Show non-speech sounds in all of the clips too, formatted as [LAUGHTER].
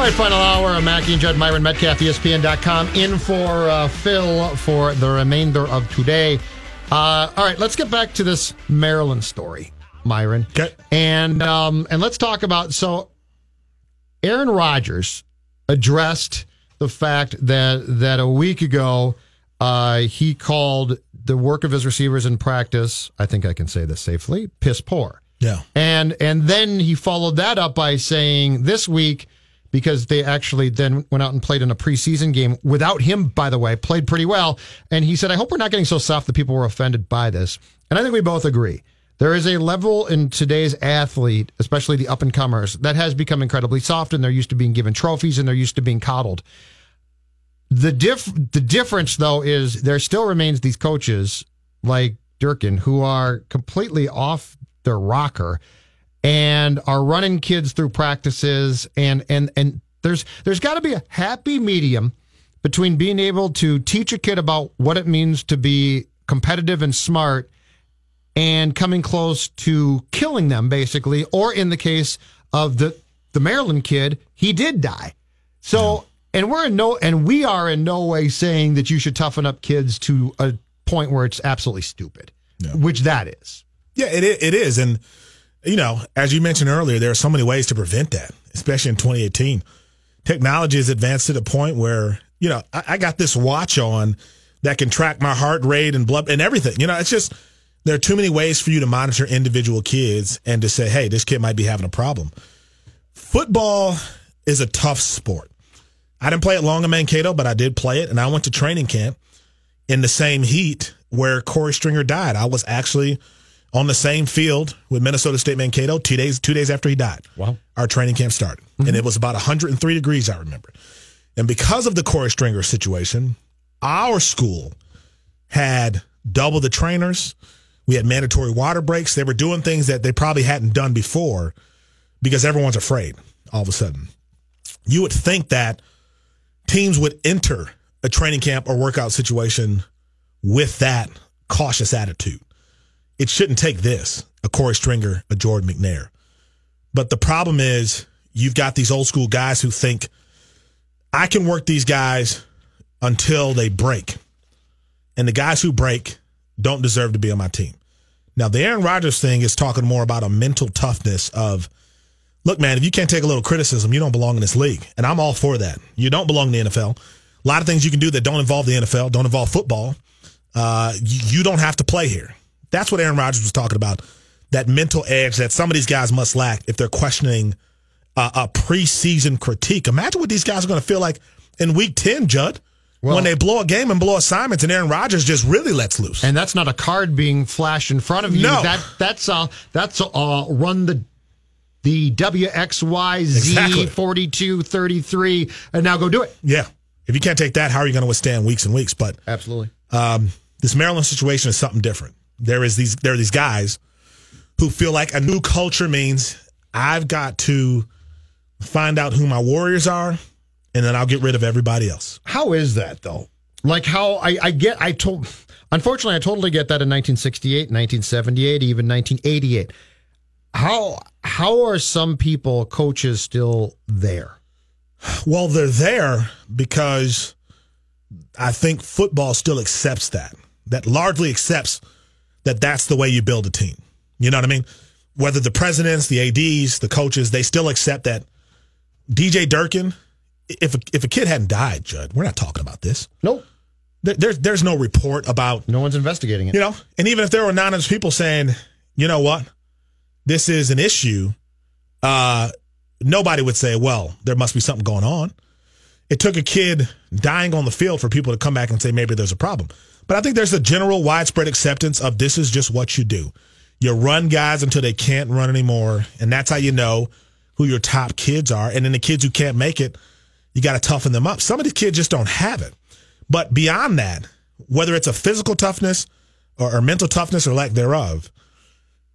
All right, final hour of Mackey and Judd Myron Metcalf, ESPN.com, in for uh, Phil for the remainder of today. Uh, all right, let's get back to this Maryland story, Myron. Okay. And um, and let's talk about so Aaron Rodgers addressed the fact that that a week ago uh, he called the work of his receivers in practice. I think I can say this safely. Piss poor. Yeah. And and then he followed that up by saying this week because they actually then went out and played in a preseason game without him by the way played pretty well and he said I hope we're not getting so soft that people were offended by this. And I think we both agree. There is a level in today's athlete, especially the up and comers, that has become incredibly soft and they're used to being given trophies and they're used to being coddled. The diff the difference though is there still remains these coaches like Durkin who are completely off their rocker and are running kids through practices and and and there's there's got to be a happy medium between being able to teach a kid about what it means to be competitive and smart and coming close to killing them basically or in the case of the the Maryland kid he did die. So and we're in no and we are in no way saying that you should toughen up kids to a point where it's absolutely stupid which that is. Yeah, it it is, and you know, as you mentioned earlier, there are so many ways to prevent that, especially in 2018. Technology has advanced to the point where you know I, I got this watch on that can track my heart rate and blood and everything. You know, it's just there are too many ways for you to monitor individual kids and to say, hey, this kid might be having a problem. Football is a tough sport. I didn't play it long in Mankato, but I did play it, and I went to training camp in the same heat where Corey Stringer died. I was actually on the same field with Minnesota State Mankato two days two days after he died. Wow. Our training camp started. Mm-hmm. And it was about 103 degrees, I remember. And because of the Corey Stringer situation, our school had double the trainers. We had mandatory water breaks. They were doing things that they probably hadn't done before because everyone's afraid all of a sudden. You would think that teams would enter a training camp or workout situation with that cautious attitude. It shouldn't take this, a Corey Stringer, a Jordan McNair. But the problem is you've got these old school guys who think I can work these guys until they break. And the guys who break don't deserve to be on my team. Now, the Aaron Rodgers thing is talking more about a mental toughness of, look, man, if you can't take a little criticism, you don't belong in this league. And I'm all for that. You don't belong in the NFL. A lot of things you can do that don't involve the NFL, don't involve football. Uh, you, you don't have to play here. That's what Aaron Rodgers was talking about. That mental edge that some of these guys must lack if they're questioning uh, a preseason critique. Imagine what these guys are going to feel like in week 10, Judd, when they blow a game and blow assignments and Aaron Rodgers just really lets loose. and that's not a card being flashed in front of you. No. That that's uh that's uh run the the WXYZ Exactly. 4233 and now go do it. yeah. If you can't take that, how are you going to withstand weeks and weeks? But Absolutely. um, this Maryland situation is something different. There is these there are these guys who feel like a new culture means I've got to find out who my warriors are, and then I'll get rid of everybody else. How is that though? Like how I, I get I told unfortunately I totally get that in 1968, 1978, even 1988. How how are some people coaches still there? Well, they're there because I think football still accepts that. That largely accepts that that's the way you build a team. You know what I mean? Whether the presidents, the ads, the coaches, they still accept that. DJ Durkin, if a, if a kid hadn't died, Judd, we're not talking about this. Nope. There, there's there's no report about No one's investigating it. you know, and even if there were anonymous people saying, you know what, this is an issue, uh, nobody would say, well, there must be something going on. It took a kid dying on the field for people to come back and say maybe there's a problem. But I think there's a general widespread acceptance of this is just what you do. You run guys until they can't run anymore, and that's how you know who your top kids are. And then the kids who can't make it, You got to toughen them up. Some of these kids just don't have it. But beyond that, whether it's a physical toughness or, or mental toughness or lack thereof,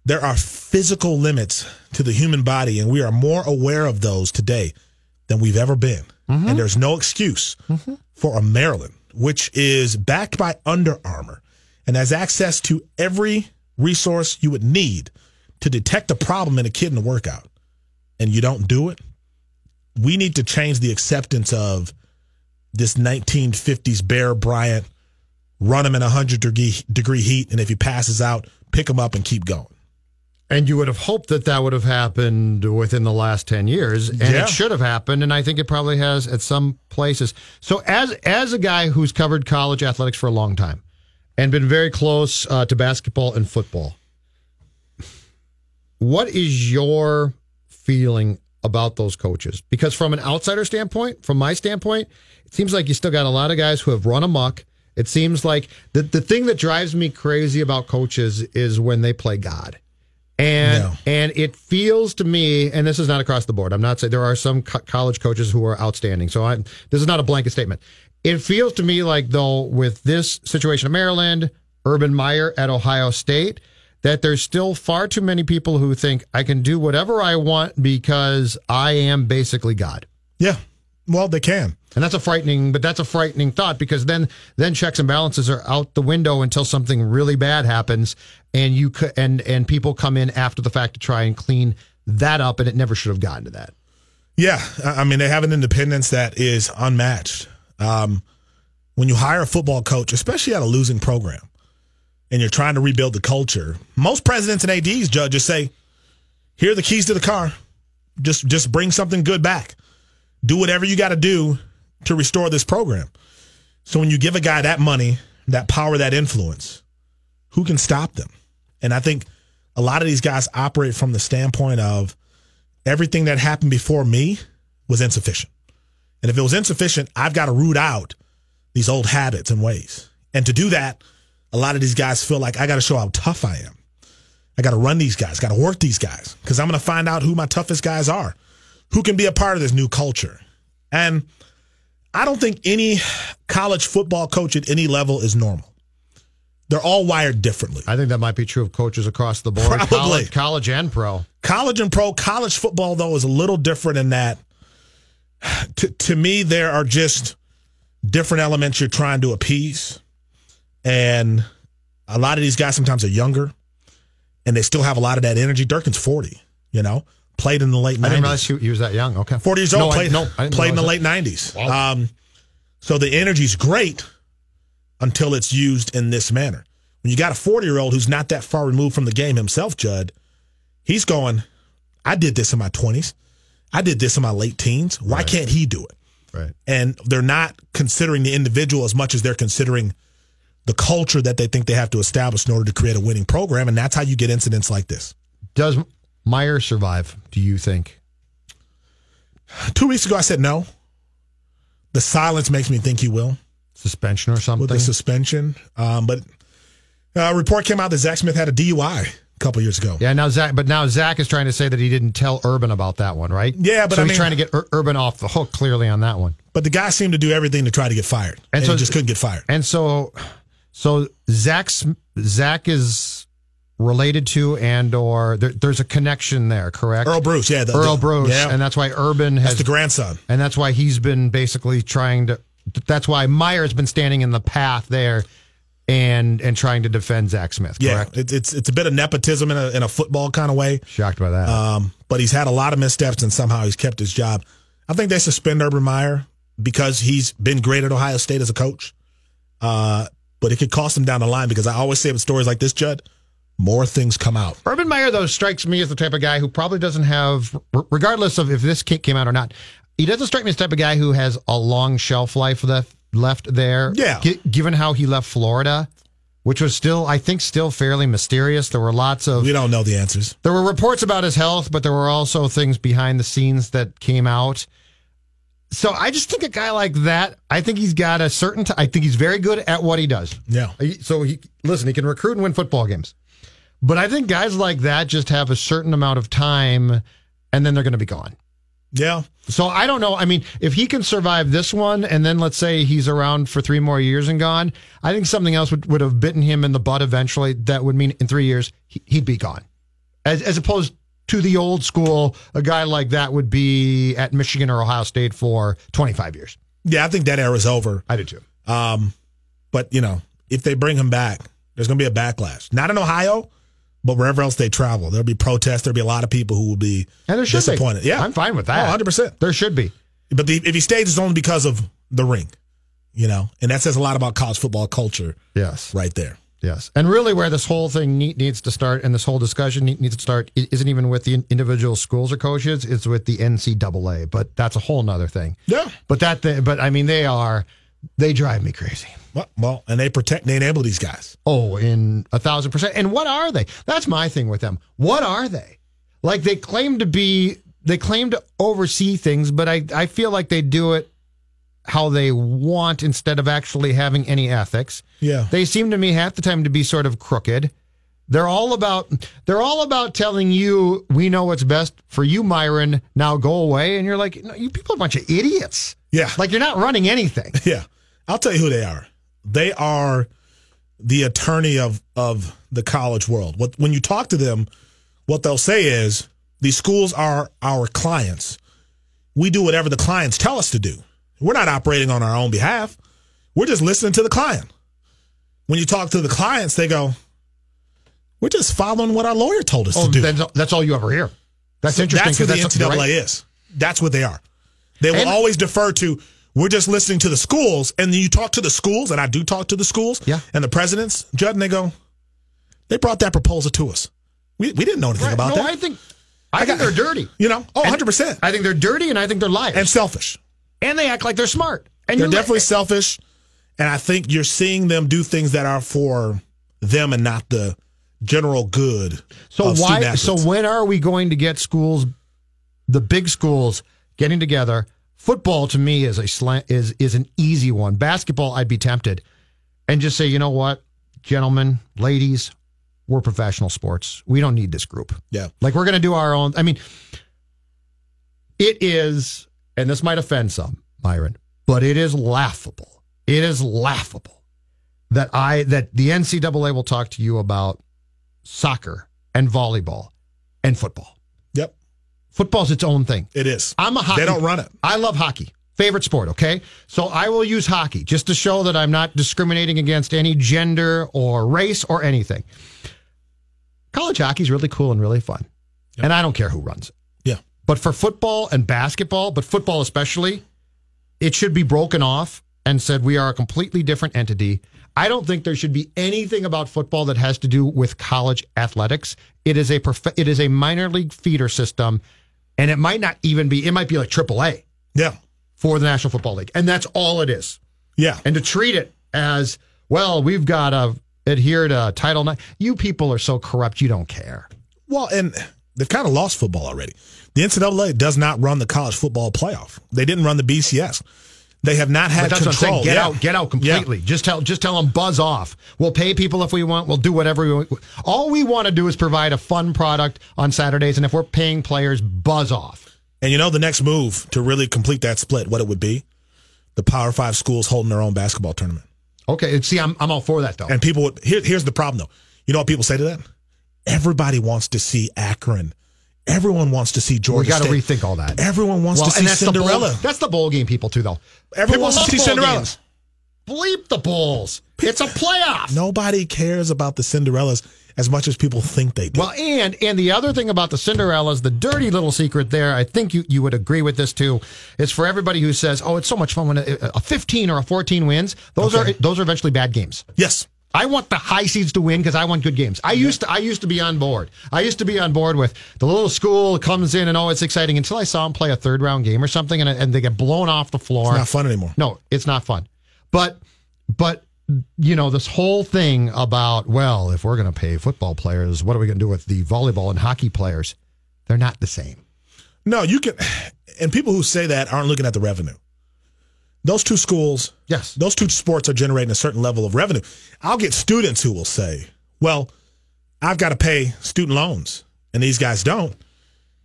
there are physical limits to the human body, and we are more aware of those today than we've ever been. Mm-hmm. And there's no excuse mm-hmm. for a Maryland, which is backed by Under Armour and has access to every resource you would need to detect a problem in a kid in a workout, and you don't do it. We need to change the acceptance of this 1950s Bear Bryant, run him in 100 degree, degree heat, and if he passes out, pick him up and keep going. And you would have hoped that that would have happened within the last 10 years and yeah. it should have happened and I think it probably has at some places. So as as a guy who's covered college athletics for a long time and been very close uh, to basketball and football. What is your feeling about those coaches? Because from an outsider standpoint, from my standpoint, it seems like you still got a lot of guys who have run amok. It seems like the the thing that drives me crazy about coaches is when they play God. And no. and it feels to me, and this is not across the board. I'm not saying there are some co- college coaches who are outstanding. So I this is not a blanket statement. It feels to me like though with this situation of Maryland, Urban Meyer at Ohio State, that there's still far too many people who think I can do whatever I want because I am basically God. Yeah. Well, they can. And that's a frightening, but that's a frightening thought because then then checks and balances are out the window until something really bad happens, and you could, and and people come in after the fact to try and clean that up, and it never should have gotten to that. Yeah, I mean they have an independence that is unmatched. Um, when you hire a football coach, especially at a losing program, and you're trying to rebuild the culture, most presidents and ads judges say, "Here are the keys to the car. Just just bring something good back. Do whatever you got to do to restore this program." So when you give a guy that money, that power, that influence, who can stop them? And I think a lot of these guys operate from the standpoint of everything that happened before me was insufficient. And if it was insufficient, I've got to root out these old habits and ways. And to do that, a lot of these guys feel like I got to show how tough I am. I got to run these guys, got to work these guys because I'm going to find out who my toughest guys are, who can be a part of this new culture. And I don't think any college football coach at any level is normal. They're all wired differently. I think that might be true of coaches across the board. Probably. College, college and pro. College and pro. College football, though, is a little different in that, to, to me, there are just different elements you're trying to appease. And a lot of these guys sometimes are younger and they still have a lot of that energy. Durkin's 40, you know, played in the late 90s. I didn't realize he was that young. Okay. 40 years old, no, played, I, no, played in the that. late 90s. Wow. Um, so the energy's great until it's used in this manner. When you got a 40 year old who's not that far removed from the game himself, Judd, he's going, I did this in my 20s. I did this in my late teens. Why right. can't he do it? Right. And they're not considering the individual as much as they're considering the culture that they think they have to establish in order to create a winning program. And that's how you get incidents like this. Does Meyer survive, do you think? Two weeks ago, I said no. The silence makes me think he will suspension or something. With the suspension, um, but a uh, report came out that Zach Smith had a DUI a couple years ago. Yeah, now Zach, but now Zach is trying to say that he didn't tell Urban about that one, right? Yeah, but so I he's mean, trying to get Ur- Urban off the hook clearly on that one. But the guy seemed to do everything to try to get fired, and, and so just couldn't get fired. And so, so Zach's Zach is related to and or there, there's a connection there, correct? Earle Bruce, yeah, the, Earle the, Bruce, yeah. and that's why Urban has that's the grandson, and that's why he's been basically trying to that's why Meyer's been standing in the path there and and trying to defend Zach Smith. Correct? Yeah, it's it's a bit of nepotism in a in a football kind of way. Shocked by that. Um, but he's had a lot of missteps and somehow he's kept his job. I think they suspend Urban Meyer because he's been great at Ohio State as a coach. Uh, but it could cost him down the line because I always say with stories like this, Judd, more things come out. Urban Meyer, though, strikes me as the type of guy who probably doesn't have, regardless of if this kick came out or not, he doesn't strike me as the type of guy who has a long shelf life left left there. Yeah. G- given how he left Florida, which was still, I think, still fairly mysterious. There were lots of. We don't know the answers. There were reports about his health, but there were also things behind the scenes that came out. So I just think a guy like that, I think he's got a certain. T- I think he's very good at what he does. Yeah. So he listen, he can recruit and win football games, but I think guys like that just have a certain amount of time, and then they're going to be gone. Yeah. So I don't know. I mean, if he can survive this one, and then let's say he's around for three more years and gone, I think something else would, would have bitten him in the butt eventually. That would mean in three years he, he'd be gone, as as opposed to the old school. A guy like that would be at Michigan or Ohio State for twenty five years. Yeah, I think that era's over. I do too. Um, but you know, if they bring him back, there's going to be a backlash. Not in Ohio, but wherever else they travel, there'll be protests. There'll be a lot of people who will be And there should be. disappointed. Yeah, I'm fine with that. Oh, 100 percent. There should be. But the, if he stays, it's only because of the ring. You know, and that says a lot about college football culture, Yes. right there. Yes. And really, where this whole thing ne- needs to start and this whole discussion ne- needs to start isn't even with the individual schools or coaches, it's with the NCAA. But that's a whole nother thing. Yeah. But that, th- but I mean, they are, they drive me crazy. Well, well, and they protect, they enable these guys. Oh, in a thousand percent. And what are they? That's my thing with them. What are they? Like they claim to be, they claim to oversee things, but I, I feel like they do it how they want instead of actually having any ethics. Yeah. They seem to me half the time to be sort of crooked. They're all about they're all about telling you we know what's best for you, Myron. Now go away, and you're like, no, you people are a bunch of idiots. Yeah. like you're not running anything. [LAUGHS] Yeah. I'll tell you who they are. They are the attorney of, of the college world. What when you talk to them, what they'll say is these schools are our clients. We do whatever the clients tell us to do. We're not operating on our own behalf. We're just listening to the client. When you talk to the clients, they go, We're just following what our lawyer told us Oh, to do. that's, that's all you ever hear. That's interesting. That's who the 'cause NCAA right. is. That's what they are. They will And- always defer to. We're just listening to the schools, and then you talk to the schools, and I do talk to the schools, Yeah. and the presidents, Judd, and they go, they brought that proposal to us. We, we didn't know anything Right. about no, that. I think I, I think got- they're dirty. you know, oh, 100 percent, I think they're dirty, and I think they're liars, and selfish. and they act like they're smart. And They're definitely like- selfish, and I think you're seeing them do things that are for them and not the general good. So why? So when are we going to get schools, the big schools, getting together? Football to me is a slant is is an easy one. Basketball, I'd be tempted, and just say, you know what, gentlemen, ladies, we're professional sports. We don't need this group. yeah, Like we're going to do our own. I mean, it is, and this might offend some, Myron, but it is laughable. It is laughable that I that the NCAA will talk to you about soccer and volleyball and football. yep, Football's its own thing. it is. I'm a hockey. They don't run it. I love hockey. Favorite sport, okay? So I will use hockey just to show that I'm not discriminating against any gender or race or anything. College hockey's really cool and really fun. And I don't care who runs it. Yeah, But for football and basketball, but football especially, it should be broken off and said we are a completely different entity. I don't think there should be anything about football that has to do with college athletics. It is a prof- it is a minor league feeder system, and it might not even be. It might be like AAA yeah, for the National Football League, and that's all it is. yeah. And to treat it as well, we've got to adhere to Title IX. You people are so corrupt, you don't care. Well, and they've kind of lost football already. The NCAA does not run the college football playoff. They didn't run the BCS. They have not had But that's control. what I'm saying. Get Yeah. out, get out Yeah. completely. Just tell, just tell them buzz off. We'll pay people if we want. We'll do whatever we want. All we want to do is provide a fun product on Saturdays, and if we're paying players, buzz off. And you know the next move to really complete that split, what it would be? The Power Five schools holding their own basketball tournament. Okay, see, I'm I'm all for that though. And people would here, here's the problem though. You know what people say to that? Everybody wants to see Akron. Everyone wants to see Georgia we got to rethink all that. Everyone wants Well, to see that's the Cinderella. bowl, that's the bowl game people too, though. Everyone People wants to see Cinderella. games. Bleep the bowls. It's a playoff. Nobody cares about the Cinderellas as much as people think they do. Well, and and the other thing about the Cinderellas, the dirty little secret there, I think you, you would agree with this too, is for everybody who says, "Oh, it's so much fun when a, a 15 or a 14 wins." Those Okay. are those are eventually bad games. yes. I want the high seeds to win because I want good games. I used to I used to be on board. I used to be on board with the little school comes in and oh, it's exciting until I saw them play a third round game or something and, and they get blown off the floor. It's not fun anymore. No, it's not fun. But but you know this whole thing about well, if we're going to pay football players, what are we going to do with the volleyball and hockey players? They're not the same. No, you can and people who say that aren't looking at the revenue. Those two schools, Yes. those two sports are generating a certain level of revenue. I'll get students who will say, "Well, I've got to pay student loans and these guys don't.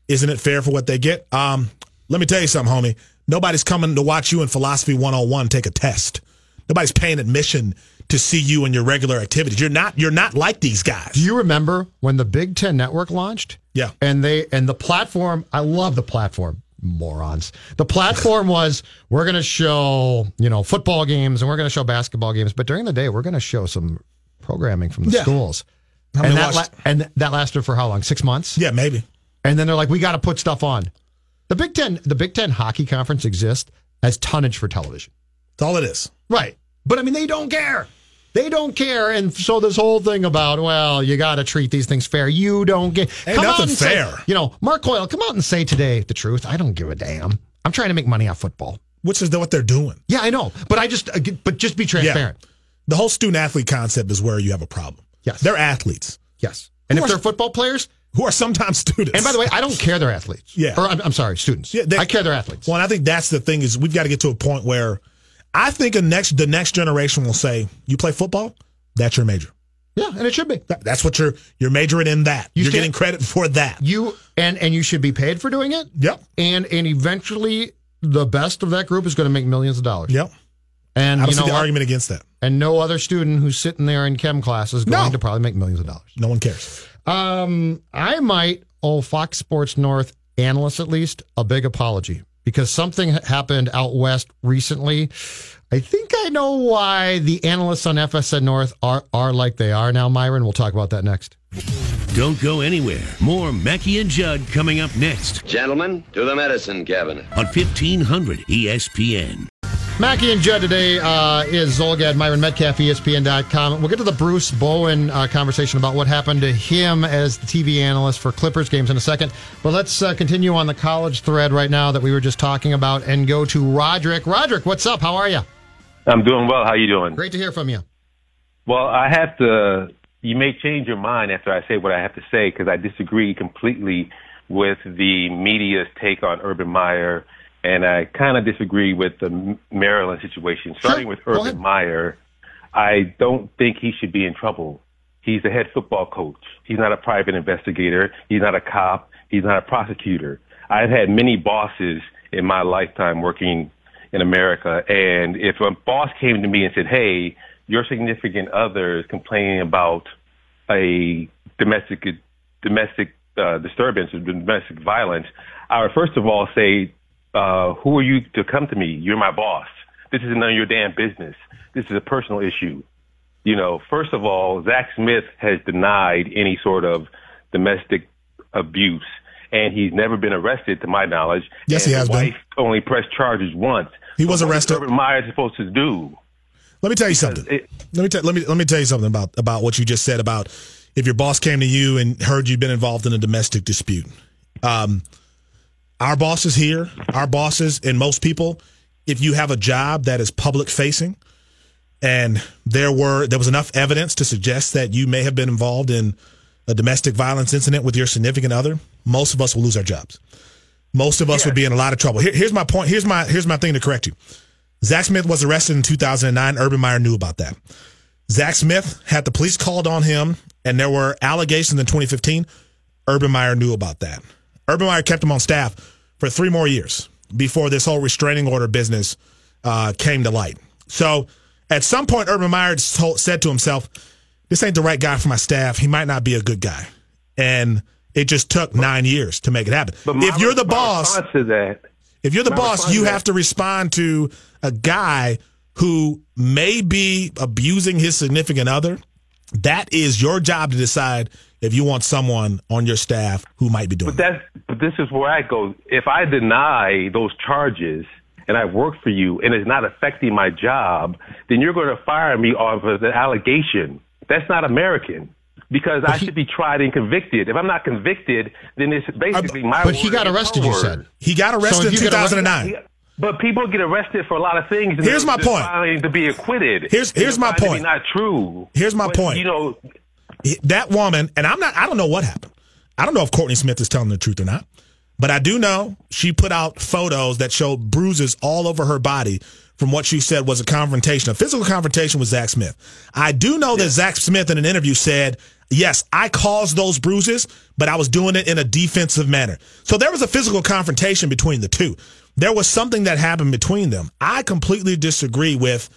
Isn't it fair for what they get?" Um, Let me tell you something, homie. Nobody's coming to watch you in Philosophy 101 take a test. Nobody's paying admission to see you in your regular activities. You're not you're not like these guys. Do you remember when the Big Ten Network launched? Yeah. And they and the platform, I love the platform. Morons. The platform [LAUGHS] was we're going to show, you know, football games and we're going to show basketball games, but during the day we're going to show some programming from the Yeah. schools. And that, la- and that lasted for how long? Six months. Yeah, maybe. And then they're like, we got to put stuff on. The Big Ten, the Big Ten hockey conference exists as tonnage for television. That's all it is. Right. But I mean, they don't care. They don't care. And so this whole thing about, well, you got to treat these things fair. You don't get. Ain't come out nothing and say- fair. you know, Mark Coyle, come out and say today the truth. I don't give a damn. I'm trying to make money off football. Which is what they're doing. Yeah, I know. But I just, uh, but just be transparent. The whole student athlete concept is where you have a problem. Yes. They're athletes Yes. And if course. they're football players, who are sometimes [LAUGHS] students. and by the way, I don't care they're athletes. Yeah. Or I'm, I'm sorry, students. Yeah, they- I care they're athletes. Well, and I think that's the thing is we've got to get to a point where I think a next the next generation will say, "You play football, that's your major. yeah, and it should be. That- That's what you're you're majoring in. That You are getting credit for that. You and and you should be paid for doing it. Yep, And and eventually the best of that group is going to make millions of dollars. yep. And I don't you know the what? argument against that. and no other student who's sitting there in chem class is going No. to probably make millions of dollars. No one cares. Um, I might owe Fox Sports North analysts at least a big apology because something happened out west recently. I think I know why the analysts on FSN North are are like they are now. Myron, we'll talk about that next. Don't go anywhere. More Mackey and Judd coming up next Gentlemen, to the medicine cabinet. on E 1500 ESPN. Mackey and Judd today uh, is Zolgad, Myron Metcalf, ESPN.com. We'll get to the Bruce Bowen uh, conversation about what happened to him as the TV analyst for Clippers games in a second. But let's uh, continue on the college thread right now that we were just talking about and go to Roderick. Roderick, what's up? How are you? I'm doing well. How are you doing? Great to hear from you. Well, I have to. You may change your mind after I say what I have to say because I disagree completely with the media's take on Urban Meyer, and I kind of disagree with the Maryland situation. Starting with Go Urban. Meyer, I don't think he should be in trouble. He's a head football coach. He's not a private investigator. He's not a cop. He's not a prosecutor. I've had many bosses in my lifetime working in America, and if a boss came to me and said, "Hey, your significant other is complaining about a domestic domestic uh, disturbance or domestic violence," I would first of all say, uh, "Who are you to come to me? You're my boss. This is none of your damn business. This is a personal issue." You know, first of all, Zach Smith has denied any sort of domestic abuse, and he's never been arrested, to my knowledge. Yes, and he has the been. wife only pressed charges once. He was what arrested. Urban Meyer supposed to do? Let me tell you something. it- let me tell let me let me tell you something about about what you just said about if your boss came to you and heard you'd been involved in a domestic dispute. Um, our bosses here, our bosses, and most people, if you have a job that is public facing, and there were there was enough evidence to suggest that you may have been involved in a domestic violence incident with your significant other, most of us will lose our jobs. Most of us would be in a lot of trouble. Here, here's my point. Here's my here's my thing to correct you. Zach Smith was arrested in 2009. Urban Meyer knew about that. Zach Smith had the police called on him, and there were allegations in 2015. Urban Meyer knew about that. Urban Meyer kept him on staff for three more years before this whole restraining order business uh, came to light. So at some point, Urban Meyer told, said to himself, "This ain't the right guy for my staff. He might not be a good guy." And it just took nine years to make it happen. But my If you're the boss, to that, if you're the boss, you have to respond to a guy who may be abusing his significant other. That is your job to decide if you want someone on your staff who might be doing But that. that's this is where I go. If I deny those charges and I work for you and it's not affecting my job, then you're going to fire me off of the allegation. That's not American. Because I should be tried and convicted. If I'm not convicted, then it's uh, basically my. But he got arrested, you said. He got arrested So in if you get arrested- 2009. But people get arrested for a lot of things. and Here's my point. To be acquitted. Here's- here's my find to be point. Not true. Here's my But, point. You know, that woman, and I'm not, I don't know what happened. I don't know if Courtney Smith is telling the truth or not, But I do know she put out photos that showed bruises all over her body from what she said was a confrontation, a physical confrontation with Zach Smith. I do know that Zach Smith in an interview said, yes, I caused those bruises, but I was doing it in a defensive manner. So there was a physical confrontation between the two. There was something that happened between them. I completely disagree with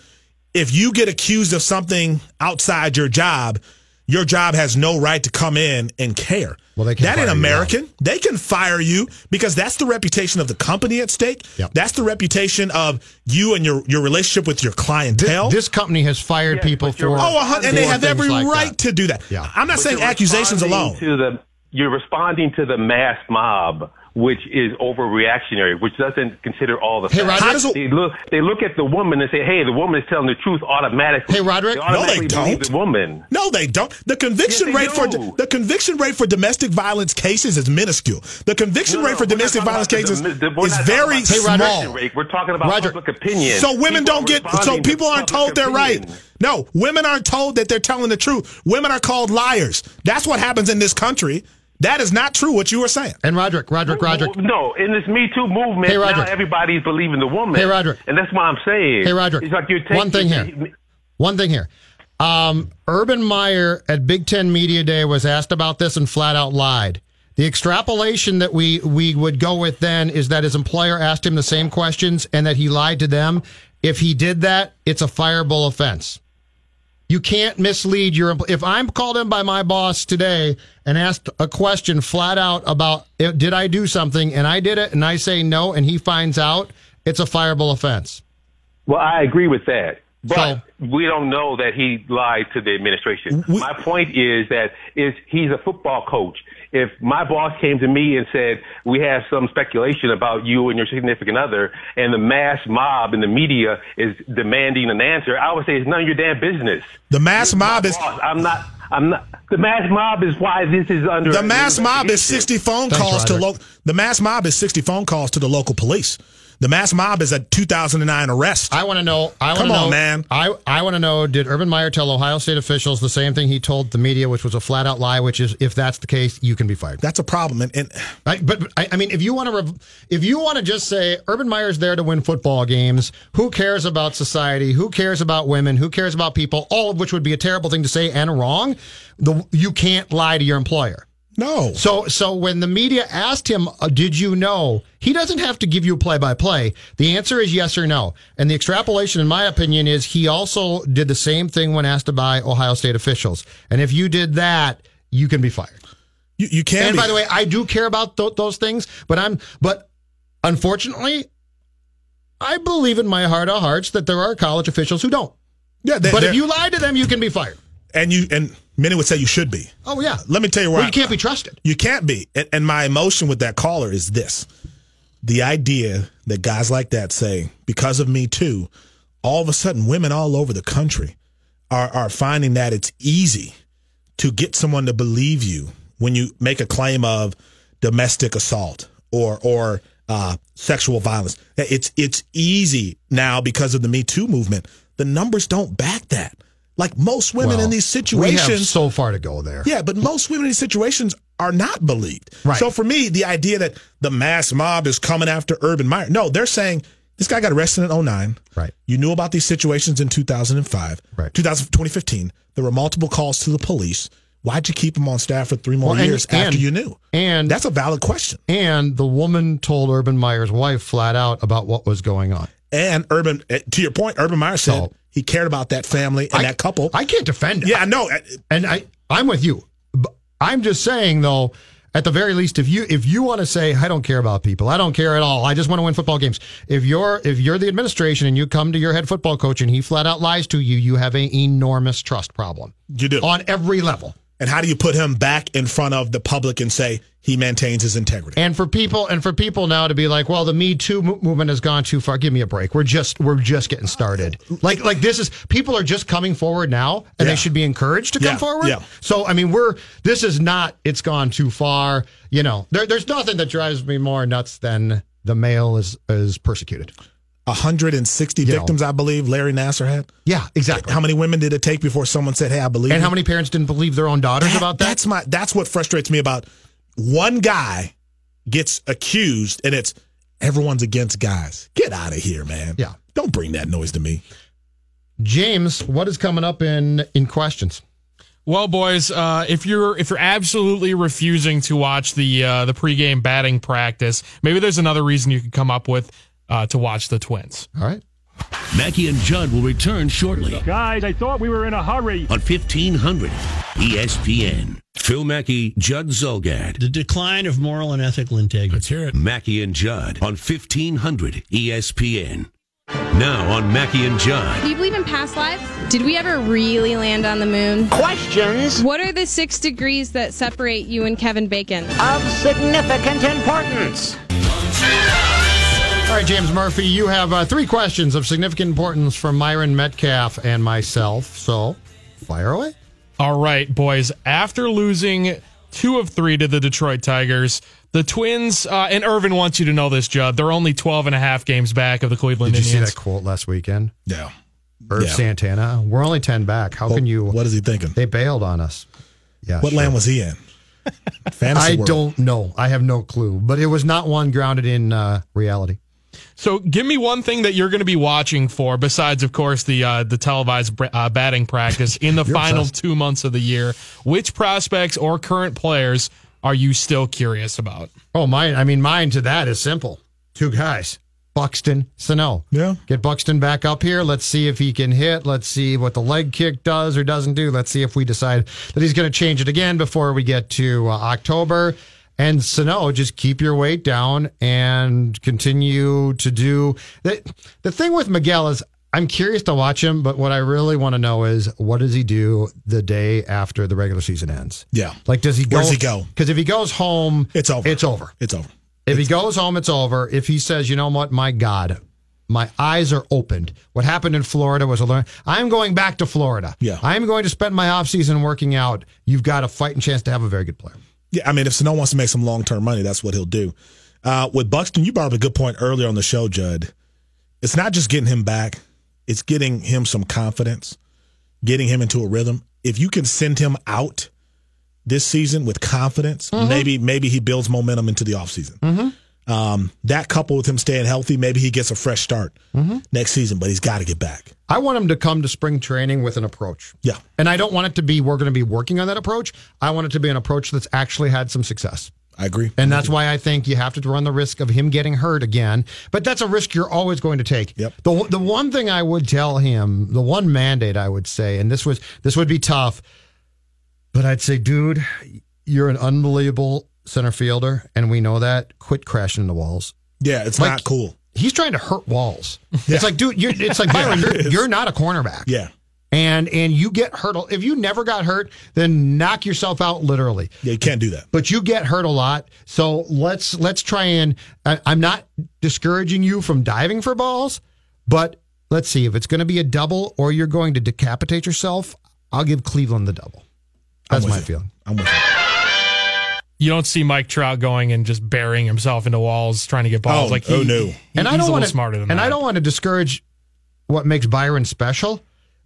if you get accused of something outside your job, your job has no right to come in and care. Well, they can that fire ain't American. They can fire you because that's the reputation of the company at stake. Yep. That's the reputation of you and your, your relationship with your Thi- clientele. This, company has fired Yes, people for. oh, a hun- and they have every like right that. to do that. Yeah. I'm not But saying you're accusations responding alone. To the, you're responding to the mass mob, which is overreactionary, which doesn't consider all the Hey, facts. Does they look, they look at the woman and say, "Hey, the woman is telling the truth automatically." Hey, Roderick. They No, they automatically don't. the woman. No, they don't. The conviction Yes, rate for the conviction rate for domestic violence cases is minuscule. The conviction No, rate for domestic violence cases the- the- is very Hey, small. rate. We're talking about Roger. public opinion. So women People don't get. So people aren't told public they're right. No, women aren't told that they're telling the truth. Women are called liars. That's what happens in this country. That is not true. What you were saying. And Roderick, Roderick, Roderick. No, in this Me Too movement, Hey, Roger. now everybody's believing the woman. Hey, Roger. And that's what I'm saying. Hey, Roger. It's like you're taking One thing here. One thing here. Um, Urban Meyer at Big Ten Media Day was asked about this and flat out lied. The extrapolation that we, we would go with then is that his employer asked him the same questions and that he lied to them. If he did that, it's a fireable offense. You can't mislead your. If I'm called in by my boss today and asked a question flat out about eh, did I do something and I did it and I say no and he finds out, it's a fireable offense. Well, I agree with that. But So- we don't know that he lied to the administration. We- my point is that is he's a football coach. If my boss came to me and said, "We have some speculation about you and your significant other," and the mass mob and the media is demanding an answer, I would say it's none of your damn business. The mass You're mob is. boss. I'm not. I'm not. The mass mob is why this is under The mass mob is 60 phone Thanks, calls to Roderick. local. The mass mob is 60 phone calls to the local police. The mass mob is a 2009 arrest. I want to know. I want Come to on, know, man. I I want to know. Did Urban Meyer tell Ohio State officials the same thing he told the media, which was a flat out lie? Which is, if that's the case, you can be fired. That's a problem. And, and I, but I, I mean, if you want to, rev- if you want to just say Urban Meyer's there to win football games, who cares about society? Who cares about women? Who cares about people? All of which would be a terrible thing to say and wrong. The you can't lie to your employer. No. So, so when the media asked him, uh, "Did you know?" He doesn't have to give you play by play. The answer is yes or no. And the extrapolation, in my opinion, is he also did the same thing when asked by Ohio State officials. And if you did that, you can be fired. You, you can And be. by the way, I do care about th- those things, but I'm, but unfortunately, I believe in my heart of hearts that there are college officials who don't. yeah, they- But if you lie to them, you can be fired. And you and many would say you should be. Oh yeah. Let me tell you where Well, you can't be trusted. You can't be. And, and my emotion with that caller is this the idea that guys like that say, because of me too, all of a sudden women all over the country are, are finding that it's easy to get someone to believe you when you make a claim of domestic assault or, or, uh, sexual violence. It's, it's easy now because of the Me Too movement. The numbers don't back that. Like most women Well, in these We situations. have so far to go there. Yeah, but most women in these situations are not believed. Right. So for me, the idea that the mass mob is coming after Urban Meyer, no, they're saying this guy got arrested in 09. Right. You knew about these situations in 2005. Right. 2000, 2015. There were multiple calls to the police. Why'd you keep him on staff for three more Well, and- years after and- you knew? and- that's a valid question. And the woman told Urban Meyer's wife flat out about what was going on. And Urban, eh, to your point, Urban Meyer said So- he cared about that family and I- that couple. I can't defend it. yeah, I know. And I, I'm with you. I'm just saying though, at the very least, if you if you want to say I don't care about people, I don't care at all. I just want to win football games. If you're if you're the administration and you come to your head football coach and he flat out lies to you, you have an enormous trust problem You do. on every level. And how do you put him back in front of the public and say he maintains his integrity? And for people and for people now to be like, well, the Me Too movement has gone too far. Give me a break. We're just we're just getting started. Like like this is people are just coming forward now, and Yeah. they should be encouraged to come Yeah, forward. yeah. So I mean, we're this is not. It's gone too far. You know, there, there's nothing that drives me more nuts than the male is is persecuted. 160 You know. victims, I believe, Larry Nassar had. Yeah, exactly. How many women did it take before someone said, "Hey, I believe"? and you"? how many parents didn't believe their own daughters That- about that? That's my. That's what frustrates me about one guy gets accused, and it's everyone's against guys. Get out of here, man. Yeah. Don't bring that noise to me. James, what is coming up in in questions? Well, boys, uh, if you're if you're absolutely refusing to watch the uh, the pregame batting practice, maybe there's another reason you could come up with uh, to watch the Twins. All right. Mackey and Judd will return shortly Guys, I thought we were in a hurry. on 1500 ESPN. Phil Mackey, Judd Zolgad. The decline of moral and ethical integrity. Let's hear it. Mackey and Judd on 1500 ESPN. Now on Mackey and Judd. Do you believe in past lives? Did we ever really land on the moon? Questions What are the six degrees that separate you and Kevin Bacon? of significant importance. All right, James Murphy, you have uh, three questions of significant importance for Myron Metcalf and myself. So, fire away. All right, boys. After losing two of three to the Detroit Tigers, the Twins, uh, and Ervin wants you to know this, Judd, they're only 12 and a half games back of the Cleveland Did you see that quote last weekend? Yeah. Erv Yeah. Santana. We're only 10 back. How can you? What is he thinking? They bailed on us. Yeah. What sure. land was he in? Fantasy I world. don't know. I have no clue. But it was not one grounded in uh, reality. So, give me one thing that you're going to be watching for, besides, of course, the uh, the televised uh, batting practice in the final obsessed. two months of the year. Which prospects or current players are you still curious about? Oh, mine. I mean, mine to that is simple. Two guys. Buxton, Sano. Yeah. Get Buxton back up here. Let's see if he can hit. Let's see what the leg kick does or doesn't do. Let's see if we decide that he's going to change it again before we get to uh, October. And Sano, just keep your weight down and continue to do the the thing with Miguel is I'm curious to watch him, but what I really want to know is what does he do the day after the regular season ends? Yeah. Like, does he go? Where does he go? Because if he goes home, It's over. It's over. It's over. If he goes home, it's over. If he says, you know what, my God, my eyes are opened. What happened in Florida was a learn. I'm going back to Florida. Yeah. I'm going to spend my offseason working out. You've got a fighting chance to have a very good player. Yeah, I mean, if Sano wants to make some long term money, that's what he'll do. Uh, with Buxton, you brought up a good point earlier on the show, Judd. It's not just getting him back; it's getting him some confidence, getting him into a rhythm. If you can send him out this season with confidence, maybe maybe he builds momentum into the offseason. Um, that coupled with him staying healthy, maybe he gets a fresh start next season. But he's got to get back. I want him to come to spring training with an approach. Yeah. And I don't want it to be, we're going to be working on that approach. I want it to be an approach that's actually had some success. I agree. And that's why I think you have to run the risk of him getting hurt again. But that's a risk you're always going to take. Yep. The the one thing I would tell him, the one mandate I would say, and this was this would be tough, but I'd say, dude, you're an unbelievable center fielder, and we know that. Quit crashing into walls. yeah, it's Like- not cool. He's trying to hurt walls. [LAUGHS] It's like, dude, you're, it's like Byron, Yeah, you're, you're not a cornerback. Yeah, And and you get hurt. If you never got hurt, then knock yourself out literally. yeah, you can't do that. But you get hurt a lot, so let's let's try and. I, I'm not discouraging you from diving for balls, but let's see if it's going to be a double or you're going to decapitate yourself. I'll give Cleveland the double. That's my you. feeling. I'm with you. You don't see Mike Trout going and just burying himself into walls trying to get balls. Oh, like he, oh, no. he- And I don't want to smarter than and that. I don't want to discourage what makes Byron special,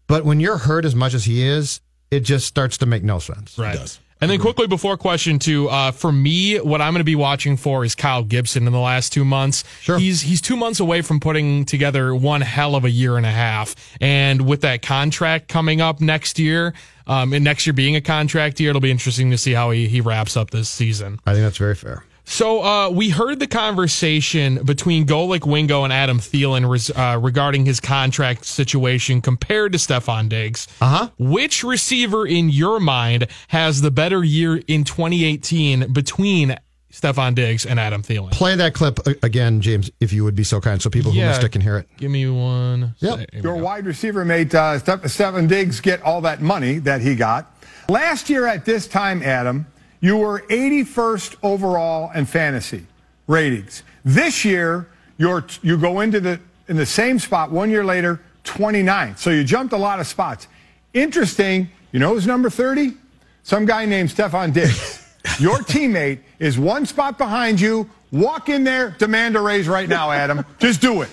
but when you're hurt as much as he is, it just starts to make no sense. Right. does. And then quickly before question two, uh, for me, what I'm going to be watching for is Kyle Gibson in the last two months. Sure. He's he's two months away from putting together one hell of a year and a half, and with that contract coming up next year, um, and next year being a contract year, it'll be interesting to see how he he wraps up this season. I think that's very fair. So uh, we heard the conversation between Golik Wingo and Adam Thielen res- uh, regarding his contract situation compared to Stefon Diggs. Uh huh. Which receiver in your mind has the better year in 2018 between Stefon Diggs and Adam Thielen? Play that clip again, James, if you would be so kind, so people who missed it can hear it. Give me one. Yep. There Your wide receiver mate, uh, Steph- Stephen Diggs, get all that money that he got. Last year at this time, Adam, you were 81st overall in fantasy ratings. This year, you're you go into the in the same spot one year later, 29. So you jumped a lot of spots. Interesting. You know who's number 30? Some guy named Stefon Diggs. Your teammate is one spot behind you. Walk in there, demand a raise right now, Adam. Just do it.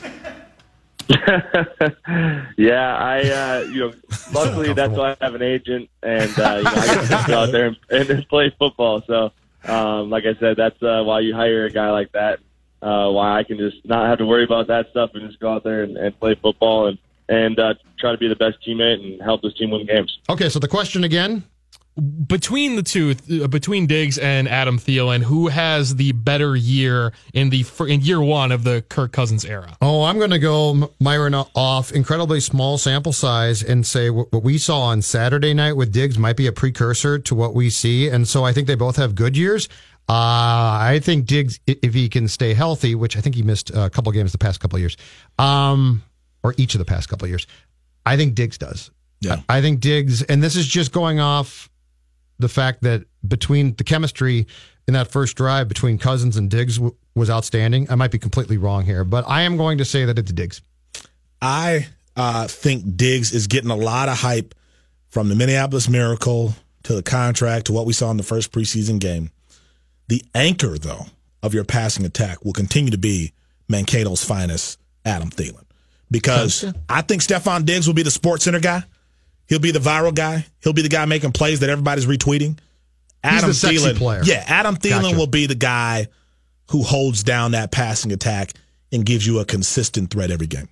[LAUGHS] yeah, I, uh, you know, luckily that's why I have an agent, and uh, you know, I get to go out there and, and play football. So Um, like I said, that's uh, why you hire a guy like that. Uh, why I can just not have to worry about that stuff and just go out there and, and play football and and uh, try to be the best teammate and help this team win games. Okay, so the question again. Between the two, uh, between Diggs and Adam Thielen, who has the better year in the in year one of the Kirk Cousins era? Oh, I'm going to go Myron off incredibly small sample size and say what we saw on Saturday night with Diggs might be a precursor to what we see, and so I think they both have good years. Uh, I think Diggs, if he can stay healthy, which I think he missed a couple games the past couple years, um, or each of the past couple years, I think Diggs does. Yeah. I think Diggs, and this is just going off the fact that between the chemistry in that first drive between Cousins and Diggs w- was outstanding. I might be completely wrong here, but I am going to say that it's Diggs. I uh, think Diggs is getting a lot of hype from the Minneapolis Miracle to the contract to what we saw in the first preseason game. The anchor, though, of your passing attack will continue to be Mankato's finest, Adam Thielen. Because I think Stefon Diggs will be the sports center guy. He'll be the viral guy. He'll be the guy making plays that everybody's retweeting. He's Adam the sexy Thielen, player. yeah, Adam Thielen Gotcha. will be the guy who holds down that passing attack and gives you a consistent threat every game.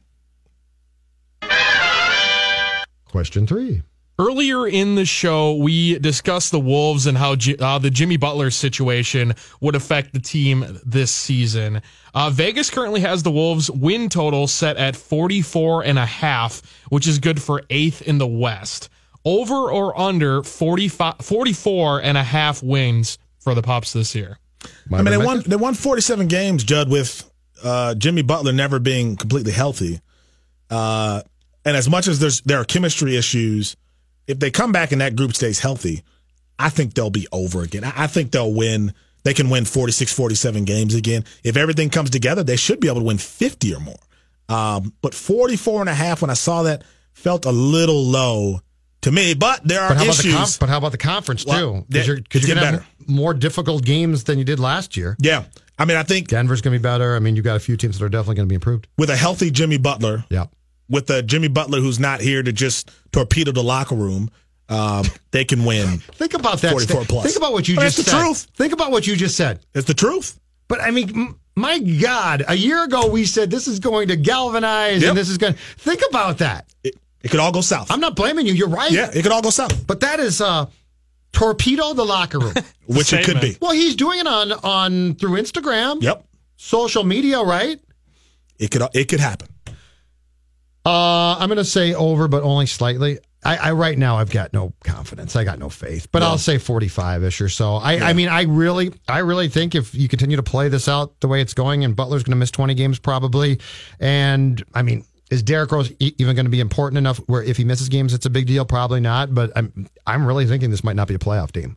Question three. Earlier in the show, we discussed the Wolves and how Ji- uh, the Jimmy Butler situation would affect the team this season. Uh, Vegas currently has the Wolves win total set at 44 and a half, which is good for eighth in the West. Over or under 45, 44 and a half wins for the Pops this year. I mean, they won they won 47 games, Judd, with uh, Jimmy Butler never being completely healthy. Uh, and as much as there's there are chemistry issues, if they come back and that group stays healthy, I think they'll be over again. I, I think they'll win. They can win 46, 47 games again. If everything comes together, they should be able to win 50 or more. Um, but 44 and a half, when I saw that, felt a little low to me. But there are But how, about the issues. conf- but how about the conference Well, too? Because you're, 'cause you're going to have more difficult games than you did last year. yeah. I mean, I think Denver's going to be better. I mean, you've got a few teams that are definitely going to be improved. with a healthy Jimmy Butler, Yeah. With a Jimmy Butler who's not here to just torpedo the locker room, um, they can win. [LAUGHS] Think about that. 44 Sta- plus. Think about what you But just it's the said. truth. Think about what you just said. It's the truth. But I mean, m- my God, a year ago we said this is going to galvanize Yep. and this is going to think about that. It, it could all go south. I'm not blaming you. You're right. yeah, it could all go south, But that is uh, torpedo the locker room. [LAUGHS] which it could be. Well, he's doing it on on through Instagram, Yep, social media, right? it could it could happen. Uh, I'm going to say over, but only slightly. I, I right now I've got no confidence. I got no faith, but I'll say 45 ish or so. I, I mean, I really, I really think if you continue to play this out the way it's going, and Butler's going to miss 20 games probably, and I mean, is Derrick Rose even going to be important enough where if he misses games, it's a big deal? Probably not. But I'm, I'm really thinking this might not be a playoff team.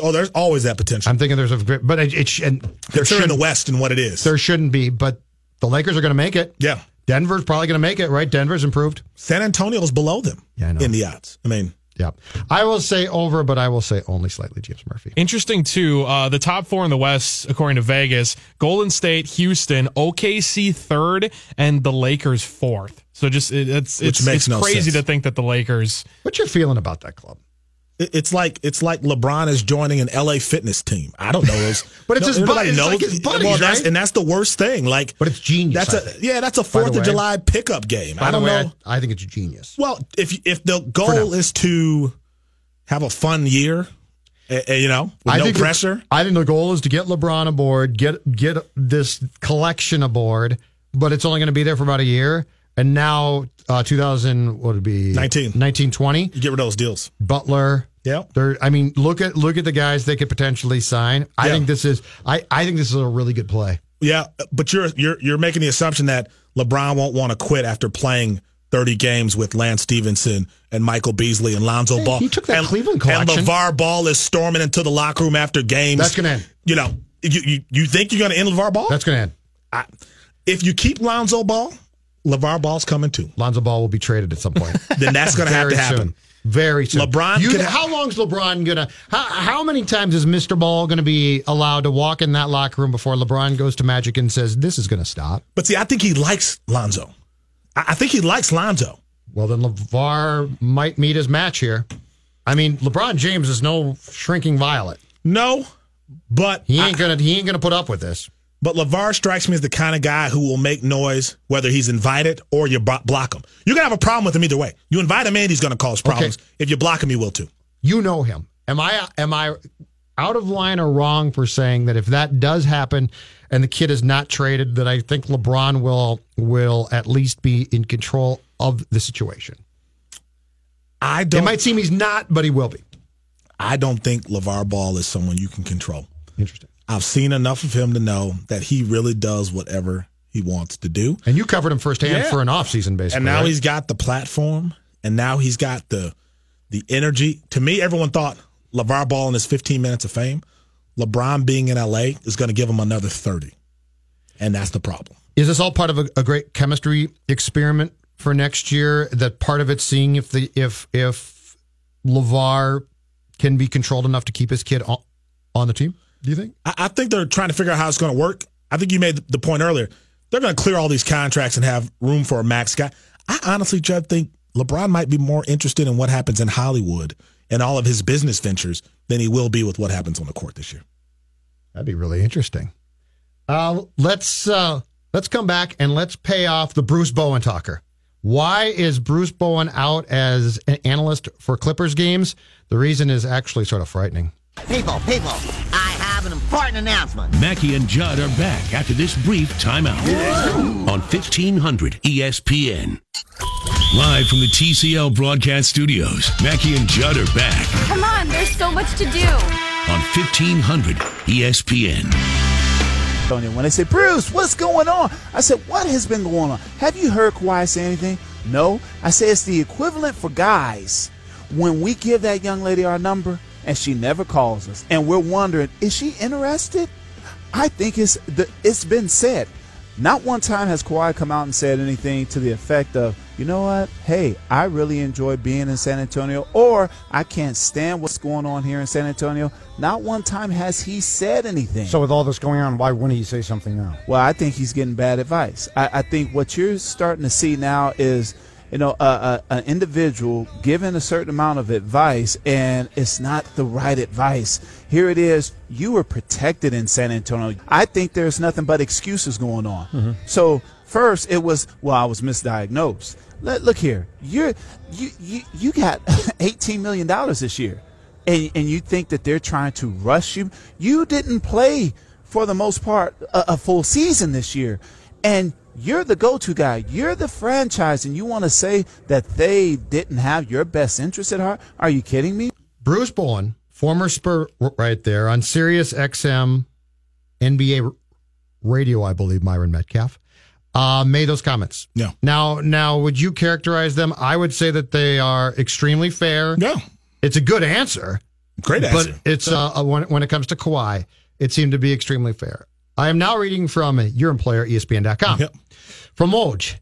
Oh, there's always that potential. I'm thinking there's a, great- but it, it and there Considering should the West and what it is. there shouldn't be, but the Lakers are going to make it. Yeah, Denver's probably going to make it, right? Denver's improved. San Antonio's below them. Yeah, I know. in the odds. I mean, Yeah. I will say over, but I will say only slightly, James Murphy. Interesting too. Uh, the top four in the West, according to Vegas: Golden State, Houston, OKC third, and the Lakers fourth. So just it, it's Which it's, makes it's no crazy sense. to think that the Lakers. What's your feeling about that club? It- it's like it's like LeBron is joining an LA fitness team. I don't know [LAUGHS] But it's no, his bud- everybody it's like his buddies, well, that's, right? and that's the worst thing. Like, But it's genius. that's a yeah, that's a Fourth of way- July pickup game. I don't way, know. I, I think it's genius. Well, if if the goal is to have a fun year, eh, you know, with I no the- pressure. I think the goal is to get LeBron aboard, get get this collection aboard, but it's only going to be there for about a year. And now, uh, 2000, what would it be? 19. 1920. You get rid of those deals. Butler. Yeah. They're, I mean, look at look at the guys they could potentially sign. I Yeah. think this is I, I think this is a really good play. Yeah, but you're you're you're making the assumption that LeBron won't want to quit after playing 30 games with Lance Stephenson and Michael Beasley and Lonzo Hey, Ball. he took that and, Cleveland And collection. LeVar Ball is storming into the locker room after games. That's gonna end. You know, you you, you think you're going to end LeVar Ball? That's going to end. I, if you keep Lonzo Ball, LeVar Ball's coming too. Lonzo Ball will be traded at some point. [LAUGHS] Then that's going to have to happen. soon. Very soon. LeBron You, how long's LeBron gonna? How, how many times is Mr. Ball gonna be allowed to walk in that locker room before LeBron goes to Magic and says this is gonna stop? But see, I think he likes Lonzo. I, I think he likes Lonzo. Well, then LeVar might meet his match here. I mean, LeBron James is no shrinking violet. No, But he ain't gonna he ain't gonna put up with this. But LeVar strikes me as the kind of guy who will make noise whether he's invited or you b- block him. You're going to have a problem with him either way. You invite him in, he's going to cause problems. Okay. If you block him, he will too. You know him. Am I am I out of line or wrong for saying that if that does happen and the kid is not traded, that I think LeBron will will at least be in control of the situation? I don't. It might seem he's not, but he will be. I don't think LeVar Ball is someone you can control. Interesting. I've seen enough of him to know that he really does whatever he wants to do. And you covered him firsthand yeah. for an offseason, basically. And now right? he's got the platform, and now he's got the the energy. To me, everyone thought LeVar Ball in his 15 minutes of fame, LeBron being in LA is going to give him another 30. And that's the problem. Is this all part of a, a great chemistry experiment for next year? That part of it seeing if the if if LeVar can be controlled enough to keep his kid on, on the team? Do you think? I, I think they're trying to figure out how it's going to work. I think you made the point earlier. They're going to clear all these contracts and have room for a max guy. I honestly, Judd, think LeBron might be more interested in what happens in Hollywood and all of his business ventures than he will be with what happens on the court this year. That'd be really interesting. Uh, let's uh, let's come back and let's pay off the Bruce Bowen talker. Why is Bruce Bowen out as an analyst for Clippers games? The reason is actually sort of frightening. People, people, I have an important announcement. Mackey and Judd are back after this brief timeout on 1500 ESPN. Live from the TCL broadcast studios, Mackey and Judd are back. Come on, there's so much to do. On 1500 ESPN. When they say, Bruce, what's going on? I said, what has been going on? Have you heard Kawhi say anything? No. I say it's the equivalent for guys. When we give that young lady our number, and she never calls us. And we're wondering, is she interested? I think it's the, it's been said. Not one time has Kawhi come out and said anything to the effect of, you know what? Hey, I really enjoy being in San Antonio, or I can't stand what's going on here in San Antonio. Not one time has he said anything. So, with all this going on, why wouldn't he say something now? Well, I think he's getting bad advice. I, I think what you're starting to see now is you know, uh, uh, an individual given a certain amount of advice and it's not the right advice. Here it is. You were protected in San Antonio. I think there's nothing but excuses going on. Mm-hmm. So first it was, well, I was misdiagnosed. Let, look here. You're, you, you, you got [LAUGHS] $18 million this year and, and you think that they're trying to rush you. You didn't play for the most part a, a full season this year. And you're the go-to guy. You're the franchise, and you want to say that they didn't have your best interest at heart? Are you kidding me? Bruce Bowen, former Spur, right there on Sirius XM, NBA radio, I believe. Myron Medcalf uh, made those comments. Yeah. Now, now, would you characterize them? I would say that they are extremely fair. Yeah. It's a good answer. Great answer. But it's uh, when when it comes to Kawhi, it seemed to be extremely fair. I am now reading from your employer, ESPN.com. Yep. From Woj.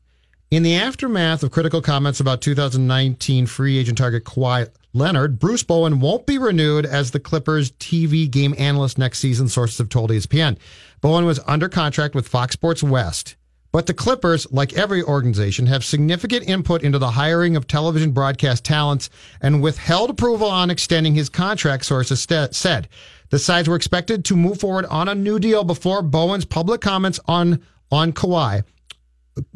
In the aftermath of critical comments about 2019 free agent target Kawhi Leonard, Bruce Bowen won't be renewed as the Clippers TV game analyst next season, sources have told ESPN. Bowen was under contract with Fox Sports West. But the Clippers, like every organization, have significant input into the hiring of television broadcast talents and withheld approval on extending his contract, sources st- said. The sides were expected to move forward on a new deal before Bowen's public comments on, on Kawhi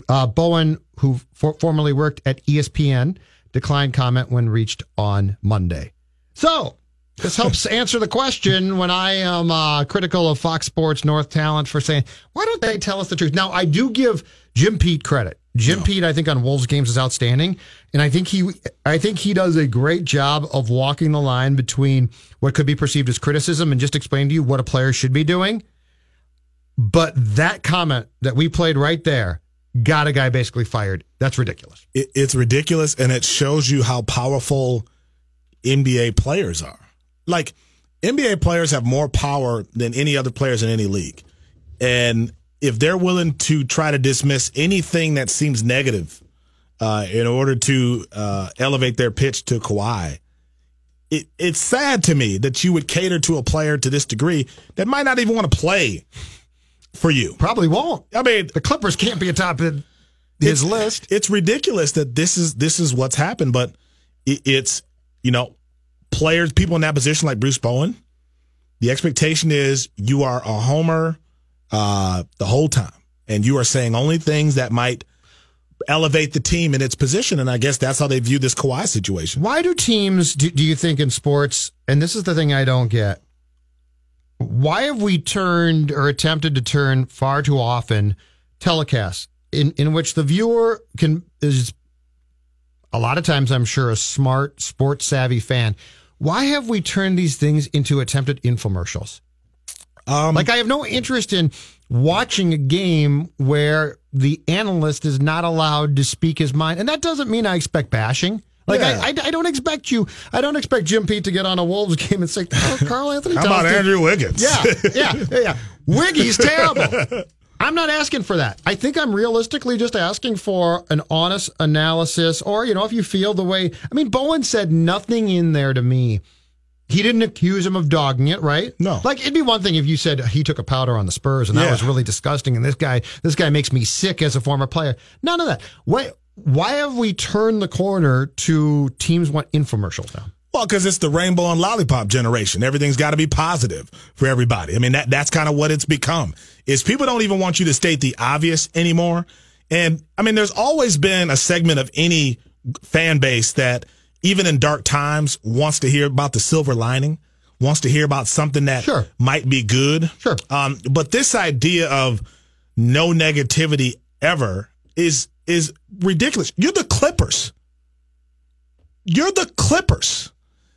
uh, Bowen, who for- formerly worked at ESPN, declined comment when reached on Monday. So this helps [LAUGHS] answer the question when I am uh, critical of Fox Sports North Talent for saying, why don't they tell us the truth? Now, I do give Jim Pete credit. Jim no. Pete, I think on Wolves games is outstanding, and I think he, I think he does a great job of walking the line between what could be perceived as criticism and just explaining to you what a player should be doing. But that comment that we played right there got a guy basically fired. That's ridiculous. It, it's ridiculous, and it shows you how powerful NBA players are. Like NBA players have more power than any other players in any league, and if they're willing to try to dismiss anything that seems negative uh, in order to uh, elevate their pitch to Kawhi. It, it's sad to me that you would cater to a player to this degree that might not even want to play for you. Probably won't. I mean, the Clippers can't be atop of his list. It's ridiculous that this is this is what's happened, but it, it's you know players, people in that position like Bruce Bowen, The expectation is you are a homer uh, the whole time, and you are saying only things that might elevate the team in its position. And I guess that's how they view this Kawhi situation. Why do teams, do, do you think in sports, and this is the thing I don't get, why have we turned or attempted to turn far too often telecasts in, in which the viewer can is a lot of times I'm sure a smart sports savvy fan. Why have we turned these things into attempted infomercials? Um, like I have no interest in watching a game where the analyst is not allowed to speak his mind, and that doesn't mean I expect bashing. Like Yeah. I, I, I don't expect you. I don't expect Jim Pete to get on a Wolves game and say, "Oh, [LAUGHS] Karl-Anthony." How about Andrew Wiggins? Yeah, yeah, yeah, yeah. [LAUGHS] Wiggy's terrible. I'm not asking for that. I think I'm realistically just asking for an honest analysis, or you know, if you feel the way. I mean, Bowen said nothing in there to me. He didn't accuse him of dogging it, right? No. Like it'd be one thing if you said he took a powder on the Spurs and that Yeah. was really disgusting, and this guy, this guy makes me sick as a former player. None of that. Why? Why have we turned the corner to teams want infomercials now? Well, because it's the rainbow and lollipop generation. Everything's got to be positive for everybody. I mean, that that's kind of what it's become. Is people don't even want you to state the obvious anymore. And I mean, there's always been a segment of any fan base that, even in dark times, wants to hear about the silver lining, wants to hear about something that Sure. might be good. Sure. Um, but this idea of no negativity ever is is ridiculous. You're the Clippers. You're the Clippers.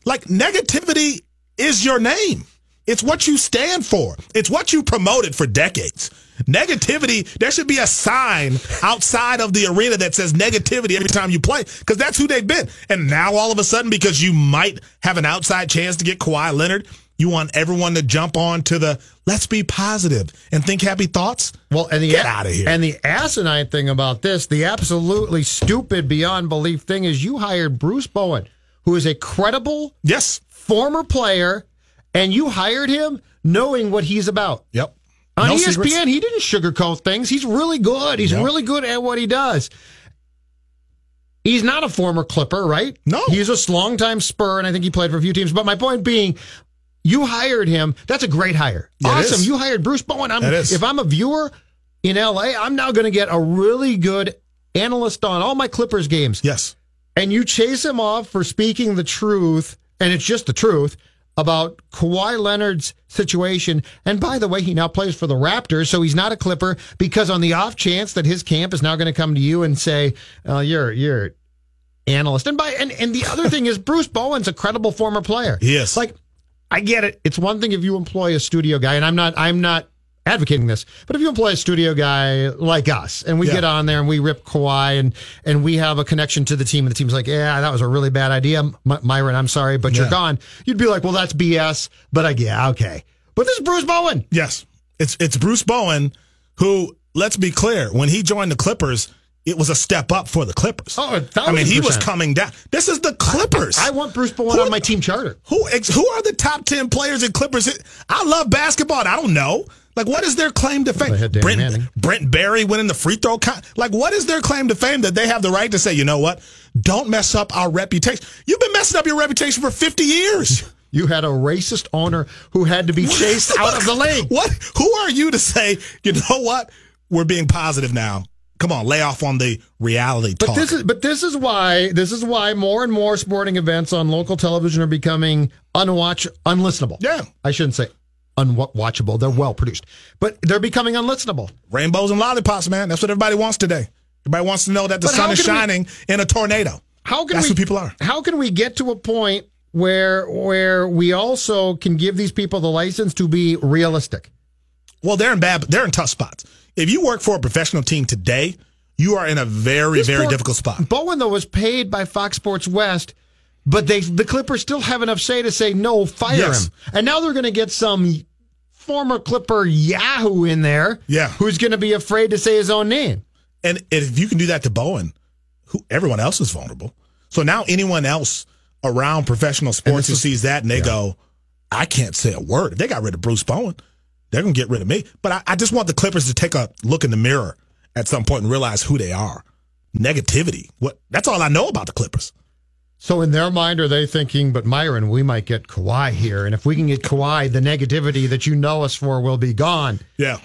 Like negativity is your name. It's what you stand for. It's what you promoted for decades. Negativity, there should be a sign outside of the arena that says negativity every time you play because that's who they've been. And now all of a sudden, because you might have an outside chance to get Kawhi Leonard, you want everyone to jump on to the let's be positive and think happy thoughts. Well, and the Get outta here. And the asinine thing about this, the absolutely stupid, beyond belief thing, is you hired Bruce Bowen, who is a credible Yes. former player, and you hired him knowing what he's about. Yep. On No ESPN, secrets. he didn't sugarcoat things. He's really good. He's Yep. really good at what he does. He's not a former Clipper, right? No. He's a longtime Spur, and I think he played for a few teams. But my point being, you hired him. That's a great hire. It awesome. is. You hired Bruce Bowen. I'm, if I'm a viewer in LA, I'm now going to get a really good analyst on all my Clippers games Yes. and you chase him off for speaking the truth, and it's just the truth about Kawhi Leonard's situation. And by the way, he now plays for the Raptors, so he's not a Clipper because on the off chance that his camp is now going to come to you and say, oh, "You're you're analyst," and by and and the other thing is Bruce Bowen's a credible former player. Yes. Like, I get it. It's one thing if you employ a studio guy, and I'm not I'm not advocating this, but if you employ a studio guy like us and we Yeah. get on there and we rip Kawhi and and we have a connection to the team and the team's like, yeah, that was a really bad idea, M- Myron. I'm sorry, but you're gone. You'd be like, well, that's BS. But I yeah, okay. But this is Bruce Bowen. Yes. It's it's Bruce Bowen who, let's be clear, when he joined the Clippers, it was a step up for the Clippers. Oh, I mean, he was coming down. This is the Clippers. I want Bruce Bowen Who- on my team charter. who ex- who are the top 10 players in Clippers? I love basketball. and I don't know. Like, what is their claim to fame? Dan Brent, Manning. Brent Barry winning the free throw. Con- like, what is their claim to fame that they have the right to say, you know what? Don't mess up our reputation. You've been messing up your reputation for 50 years. [LAUGHS] You had a racist owner who had to be chased out of the [LAUGHS] league. What? Who are you to say, you know what? We're being positive now. Come on, lay off on the reality But talk. this is but this is why this is why more and more sporting events on local television are becoming unwatch unlistenable. Yeah. I shouldn't say unwatchable. They're well produced, but they're becoming unlistenable. Rainbows and lollipops, man. That's what everybody wants today. Everybody wants to know that the But sun is can we- shining in a tornado. How can That's we, people are. How can we get to a point where where we also can give these people the license to be realistic? Well, they're in bad. They're in tough spots. If you work for a professional team today, you are in a very, This very difficult spot. Bowen though was paid by Fox Sports West, but they the Clippers still have enough say to say no, fire Yes. him. And now they're going to get some former Clipper Yahoo in there, Yeah. who's going to be afraid to say his own name. And if you can do that to Bowen, who everyone else is vulnerable. So now anyone else around professional sports who is- sees that and they go, I can't say a word. If they got rid of Bruce Bowen, they're gonna get rid of me. But I, I just want the Clippers to take a look in the mirror at some point and realize who they are. Negativity. What? That's all I know about the Clippers. So in their mind, are they thinking, but Myron, we might get Kawhi here, and if we can get Kawhi, the negativity that you know us for will be gone. Yeah.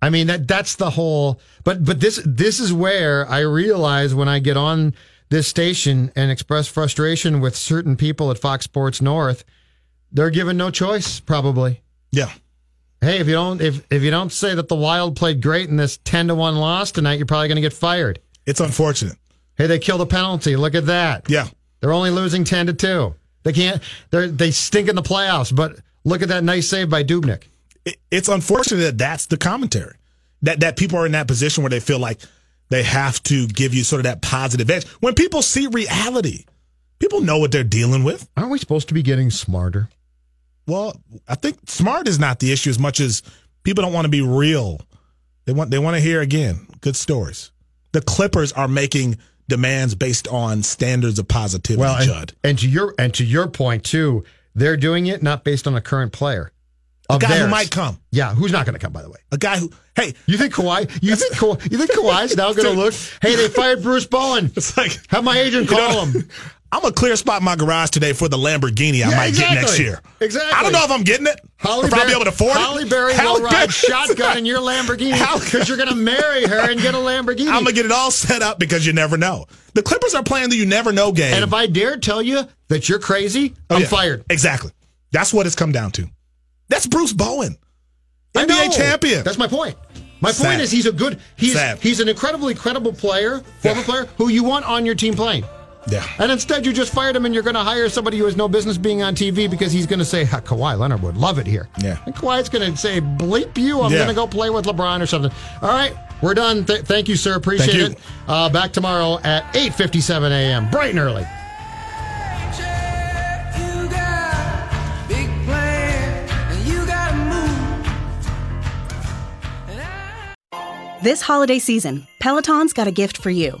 I mean that that's the whole. But but this this is where I realize when I get on this station and express frustration with certain people at Fox Sports North, they're given no choice. Probably. Yeah. Hey, if you don't if if you don't say that the Wild played great in this ten to one loss tonight, you're probably going to get fired. It's unfortunate. Hey, they killed a penalty. Look at that. Yeah. They're only losing ten to two. They can't. They they stink in the playoffs. But look at that nice save by Dubnyk. It, it's unfortunate that that's the commentary. That that people are in that position where they feel like they have to give you sort of that positive edge. When people see reality, people know what they're dealing with. Aren't we supposed to be getting smarter? Well, I think smart is not the issue as much as people don't want to be real. They want they want to hear again good stories. The Clippers are making demands based on standards of positivity, Well, and, Judd. and to your and to your point too, they're doing it not based on a current player. A guy who might come. Yeah, who's not going to come? By the way, A guy who hey, you think Kawhi? You think Kawhi? You think Kawhi's now going [LAUGHS] to look? Hey, they fired Bruce Bowen. [LAUGHS] it's like Have my agent You call know, him. [LAUGHS] I'm gonna clear spot my garage today for the Lamborghini I Yeah, might exactly. get next year. Exactly. I don't know if I'm getting it. Halle if I'll be Berry- able to afford Halle it. Berry Halle will Berry- ride shotgun in your Lamborghini because you're going to marry her and get a [LAUGHS] Lamborghini. I'm gonna get it all set up because you never know. The Clippers are playing the you never know game. and if I dare tell you that you're crazy, Oh, I'm yeah. fired. Exactly. That's what it's come down to. That's Bruce Bowen, I NBA know. champion. That's my point. My Sad. point is he's a good he's Sad. he's an incredibly credible player, former Yeah. player who you want on your team playing. Yeah. And instead you just fired him and you're going to hire somebody who has no business being on TV because he's going to say "Ha, Kawhi Leonard would love it here. Yeah. And Kawhi's going to say bleep you, I'm Yeah. going to go play with LeBron or something. All right, we're done. Th- thank you sir, appreciate Thank you. it. Uh, back tomorrow at 8:57 a.m. bright and early. This holiday season, Peloton's got a gift for you.